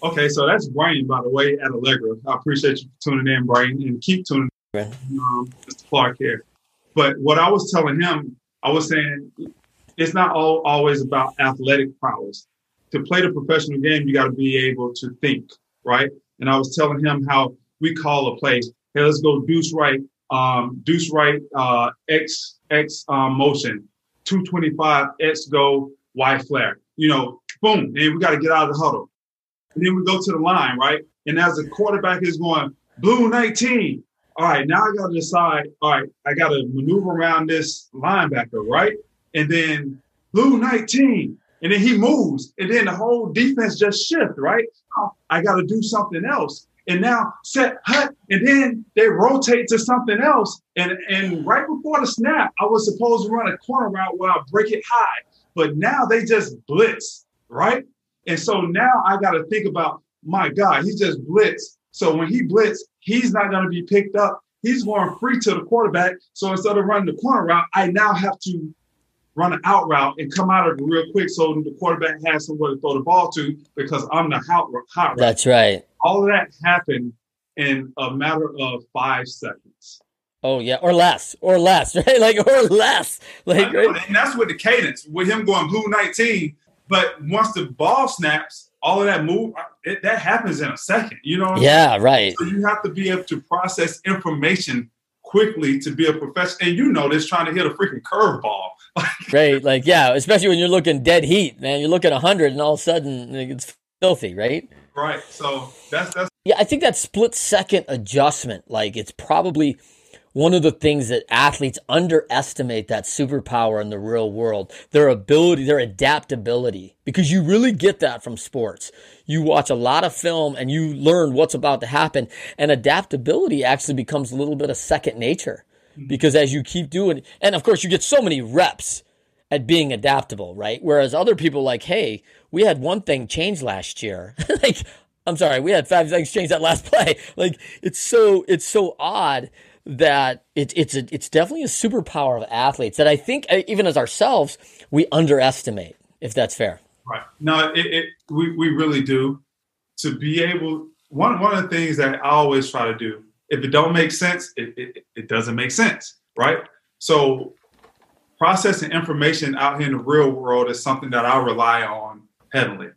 Okay, so that's Brian, by the way, at Allegra. I appreciate you tuning in, Brian, and keep tuning in, um, Mr. Clark here. But what I was telling him, I was saying it's not all, always about athletic prowess. To play the professional game, you got to be able to think, right? And I was telling him how we call a play, hey, let's go deuce right, um, deuce right, uh, X, X um, motion, 225, X go, Y flare. You know, boom, and we got to get out of the huddle. And then we go to the line, right? And as the quarterback is going, blue 19. All right, now I got to decide, all right, I got to maneuver around this linebacker, right? And then blue 19. And then he moves. And then the whole defense just shift, right? Oh, I got to do something else. And now set hut. And then they rotate to something else. And, and right before the snap, I was supposed to run a corner route where I break it high. But now they just blitz right? And so now I got to think about my God, he just blitzed. So when he blitz, he's not going to be picked up. He's going free to the quarterback. So instead of running the corner route, I now have to run an out route and come out of it real quick so the quarterback has somewhere to throw the ball to because I'm the hot, hot route. That's right. All of that happened in a matter of five seconds. Oh yeah, or less, or less, right? Like or less, like right? and that's with the cadence with him going blue nineteen. But once the ball snaps, all of that move uh, it, that happens in a second. You know? yeah, saying? right. So you have to be able to process information quickly to be a professional. And you know this trying to hit a freaking curveball. right, like yeah, especially when you're looking dead heat, man. You're looking hundred, and all of a sudden it's filthy, right? Right. So that's that's. Yeah, I think that split second adjustment, like it's probably one of the things that athletes underestimate that superpower in the real world their ability their adaptability. Because you really get that from sports. You watch a lot of film and you learn what's about to happen and adaptability actually becomes a little bit of second nature. Mm-hmm. because as you keep doing and of course you get so many reps at being adaptable right? Whereas other people like hey we had one thing change last year. Like i'm sorry we had five things change that last play. Like it's so it's so odd that it's it's a, it's definitely a superpower of athletes that I think uh, even as ourselves we underestimate. If that's fair. Right. No, it, it we, we really do. To be able one one of the things that I always try to do, if it don't make sense, it, it, it doesn't make sense. Right. So processing information out here in the real world is something that I rely on heavily.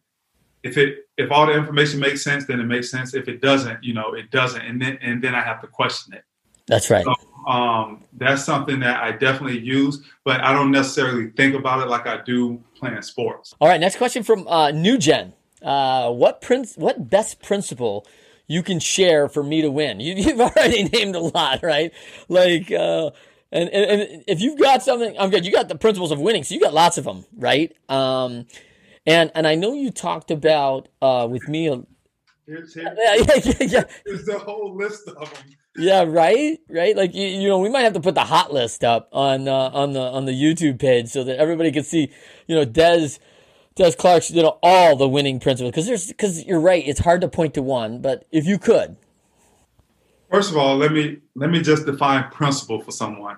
If it if all the information makes sense, then it makes sense. If it doesn't, you know, it doesn't, and then and then I have to question it. That's right. So, um, that's something that I definitely use, but I don't necessarily think about it like I do playing sports. All right, next question from uh, New Gen. Uh, what prince? What best principle you can share for me to win? You, have already named a lot, right? Like, uh, and, and, and if you've got something, I'm good. You got the principles of winning, so you got lots of them, right? Um, and and I know you talked about uh, with me. Here's, here's, yeah, yeah, yeah. Here's the whole list of them. Yeah, right, right. Like you, you know, we might have to put the hot list up on uh, on the on the YouTube page so that everybody can see. You know, Des Des Clark's you know all the winning principles because there's because you're right. It's hard to point to one, but if you could. First of all, let me let me just define principle for someone.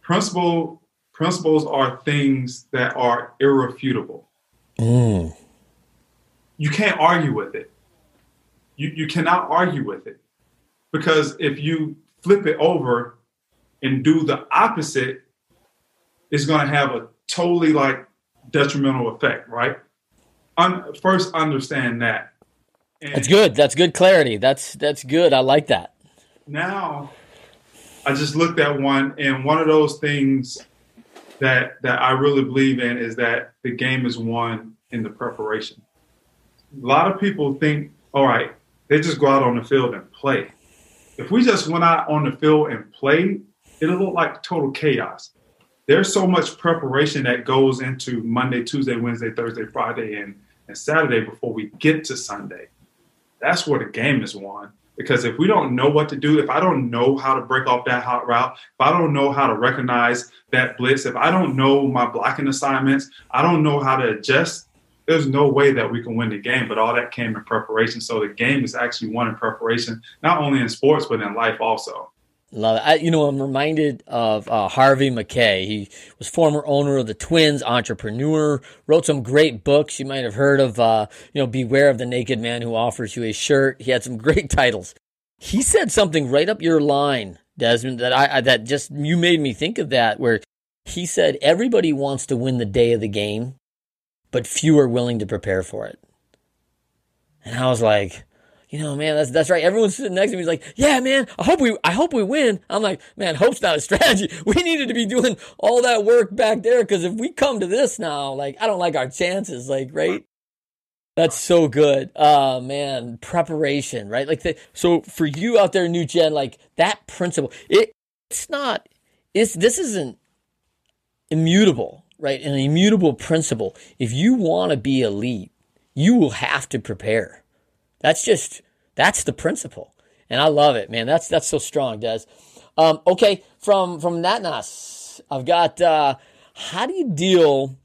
Principle principles are things that are irrefutable. Mm. You can't argue with it. You you cannot argue with it because if you flip it over and do the opposite, it's going to have a totally like detrimental effect, right? Un- first, understand that. And that's good. That's good clarity. That's that's good. I like that. Now, I just looked at one, and one of those things that that I really believe in is that the game is won in the preparation. A lot of people think, all right, they just go out on the field and play. If we just went out on the field and played, it'll look like total chaos. There's so much preparation that goes into Monday, Tuesday, Wednesday, Thursday, Friday, and, and Saturday before we get to Sunday. That's where the game is won. Because if we don't know what to do, if I don't know how to break off that hot route, if I don't know how to recognize that blitz, if I don't know my blocking assignments, I don't know how to adjust there's no way that we can win the game, but all that came in preparation. So the game is actually won in preparation, not only in sports, but in life also. Love it. I, you know, I'm reminded of uh, Harvey Mackay. He was former owner of the Twins, entrepreneur, wrote some great books. You might have heard of, uh, you know, Beware of the Naked Man Who Offers You a Shirt. He had some great titles. He said something right up your line, Desmond, that I, I that just you made me think of that. Where he said everybody wants to win the day of the game, but few are willing to prepare for it. And I was like, you know, man, that's that's right. Everyone's sitting next to me. He's like, yeah, man, I hope we I hope we win. I'm like, man, hope's not a strategy. We needed to be doing all that work back there because if we come to this now, like, I don't like our chances. Like, right? That's so good. Uh man, preparation, right? Like the, so for you out there, new gen, like that principle, it it's not it's this isn't immutable right? An immutable principle. If you want to be elite, you will have to prepare. That's just that's the principle, and I love it, man. That's that's so strong, Des. Um, okay, from from that nas, I've got. Uh, how do you deal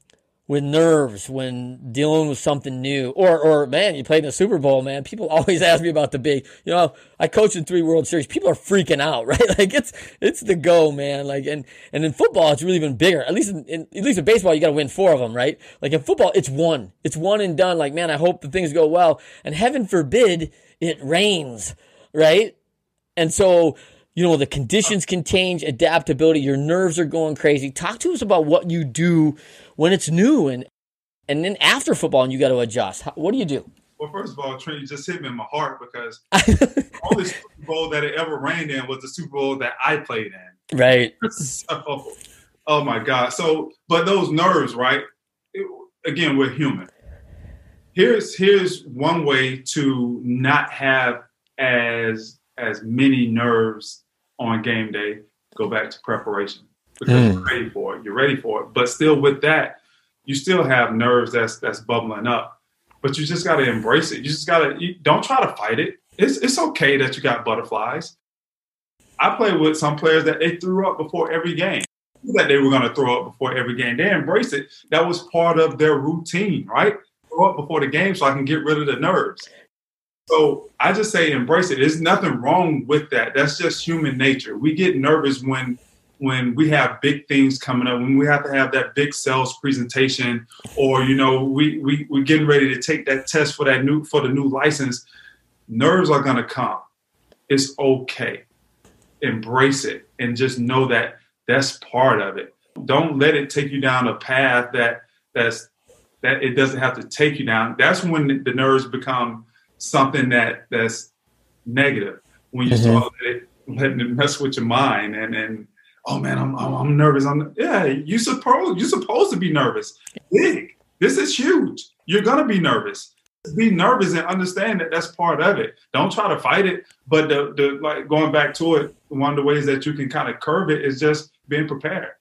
with nerves when dealing with something new. Or, or man, you played in the Super Bowl, man. People always ask me about the big, you know, I coached in three World Series. People are freaking out, right? Like it's, it's the go, man. Like, and, and in football, it's really even bigger. At least in, in at least in baseball, you got to win four of them, right? Like in football, it's one. It's one and done. Like, man, I hope the things go well. And heaven forbid it rains, right? And so, you know, the conditions can change, adaptability, your nerves are going crazy. Talk to us about what you do when it's new and and then after football and you got to adjust. How, what do you do? Well, first of all, Trent, you just hit me in my heart because only Super Bowl that it ever rained in was the Super Bowl that I played in. Right. so, oh my God. So, but those nerves, right? It, again, we're human. Here's here's one way to not have as as many nerves on game day. Go back to preparation because mm. you're ready for it. You're ready for it. But still, with that, you still have nerves that's that's bubbling up. But you just got to embrace it. You just got to don't try to fight it. It's it's okay that you got butterflies. I play with some players that they threw up before every game. That they were going to throw up before every game. They embraced it. That was part of their routine, right? Throw up before the game so I can get rid of the nerves. So I just say embrace it. There's nothing wrong with that. That's just human nature. We get nervous when when we have big things coming up, when we have to have that big sales presentation, or you know, we we we're getting ready to take that test for that new for the new license, nerves are gonna come. It's okay. Embrace it and just know that that's part of it. Don't let it take you down a path that that's that it doesn't have to take you down. That's when the nerves become something that that's negative. When you mm-hmm. start letting it mess with your mind and and oh man, I'm, I'm, I'm nervous. I'm yeah. You supposed you're supposed to be nervous. Big. This is huge. You're gonna be nervous. Be nervous and understand that that's part of it. Don't try to fight it. But the, the like going back to it, one of the ways that you can kind of curb it is just being prepared.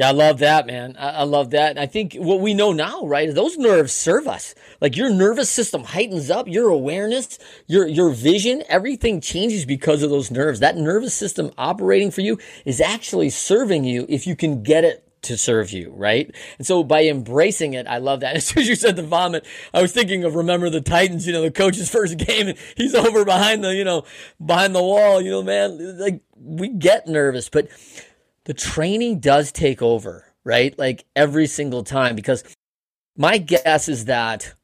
Yeah, I love that, man. I, I love that. And I think what we know now, right, those nerves serve us. Like your nervous system heightens up, your awareness, your your vision, everything changes because of those nerves. That nervous system operating for you is actually serving you if you can get it to serve you, right? And so by embracing it, I love that. As soon as you said the vomit, I was thinking of remember the Titans, you know, the coach's first game and he's over behind the, you know, behind the wall, you know, man, like we get nervous, but the training does take over, right? Like every single time, because my guess is that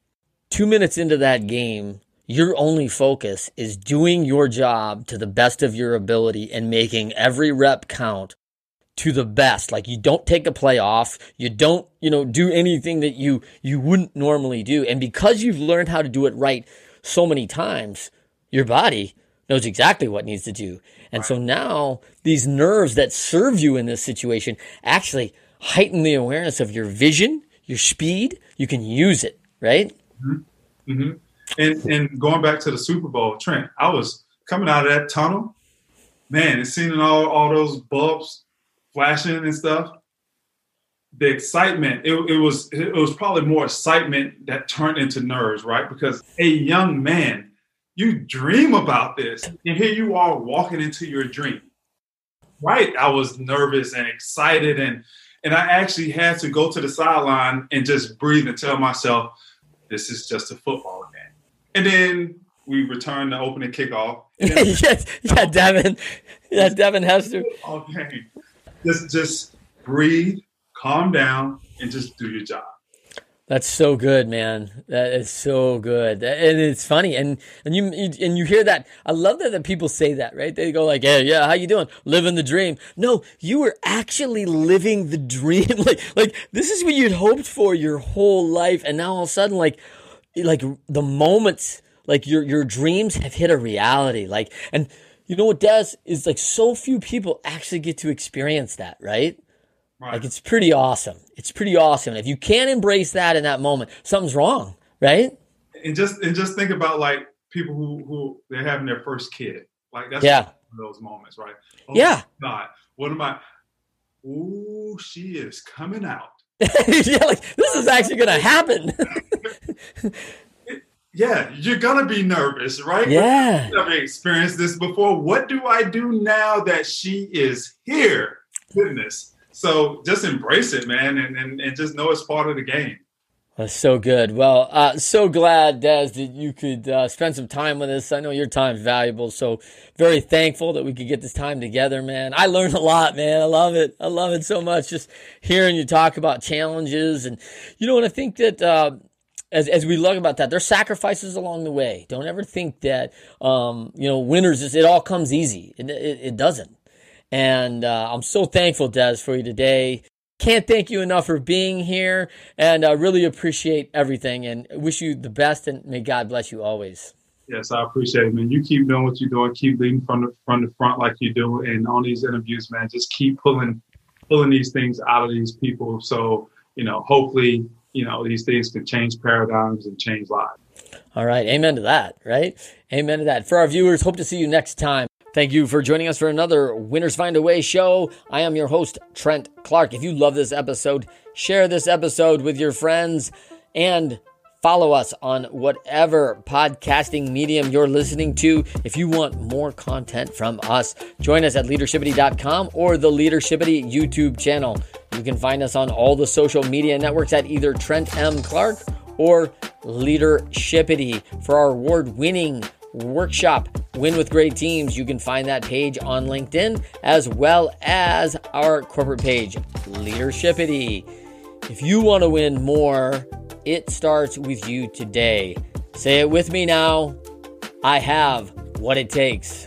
two minutes into that game, your only focus is doing your job to the best of your ability and making every rep count to the best. Like you don't take a play off. You don't, you know, do anything that you, you wouldn't normally do. And because you've learned how to do it right so many times, your body knows exactly what needs to do. And right. so now these nerves that serve you in this situation actually heighten the awareness of your vision, your speed. You can use it, right? Mm-hmm. Mm-hmm. And, and going back to the Super Bowl, Trent, I was coming out of that tunnel, man, and seeing all, all those bulbs flashing and stuff. The excitement, it, it was it was probably more excitement that turned into nerves, right? Because a young man you dream about this, and here you are walking into your dream. Right, I was nervous and excited, and and I actually had to go to the sideline and just breathe and tell myself, "This is just a football game." And then we returned the opening kickoff. yes, yeah, Devin, yeah, Devin Hester. Okay, just just breathe, calm down, and just do your job. That's so good, man. That is so good, and it's funny, and and you and you hear that. I love that that people say that, right? They go like, "Yeah, yeah, how you doing? Living the dream." No, you were actually living the dream. like, like this is what you'd hoped for your whole life, and now all of a sudden, like, like the moments, like your your dreams have hit a reality. Like, and you know what does is like so few people actually get to experience that, right? Right. Like it's pretty awesome. It's pretty awesome. if you can't embrace that in that moment, something's wrong, right? And just and just think about like people who who they're having their first kid. Like that's yeah. those moments, right? Oh yeah. God, what am I? Ooh, she is coming out. yeah, like this is actually gonna happen. yeah, you're gonna be nervous, right? Yeah. I've experienced this before. What do I do now that she is here? Goodness. So just embrace it, man, and, and, and just know it's part of the game. That's so good. Well, uh, so glad, Des, that you could uh, spend some time with us. I know your time's valuable, so very thankful that we could get this time together, man. I learned a lot, man. I love it. I love it so much. Just hearing you talk about challenges, and you know, and I think that uh, as as we look about that, there's sacrifices along the way. Don't ever think that um, you know winners. It all comes easy. It, it, it doesn't. And uh, I'm so thankful, Des, for you today. Can't thank you enough for being here, and I uh, really appreciate everything. And wish you the best, and may God bless you always. Yes, I appreciate it, man. You keep doing what you're doing. Keep leading from the from the front like you do, and on these interviews, man, just keep pulling pulling these things out of these people. So you know, hopefully, you know, these things can change paradigms and change lives. All right, amen to that. Right, amen to that. For our viewers, hope to see you next time. Thank you for joining us for another Winners Find a Way show. I am your host, Trent Clark. If you love this episode, share this episode with your friends and follow us on whatever podcasting medium you're listening to. If you want more content from us, join us at leadershipity.com or the Leadershipity YouTube channel. You can find us on all the social media networks at either Trent M. Clark or Leadershipity for our award winning workshop Win with Great Teams, you can find that page on LinkedIn as well as our corporate page, Leadershipity. If you want to win more, it starts with you today. Say it with me now. I have what it takes.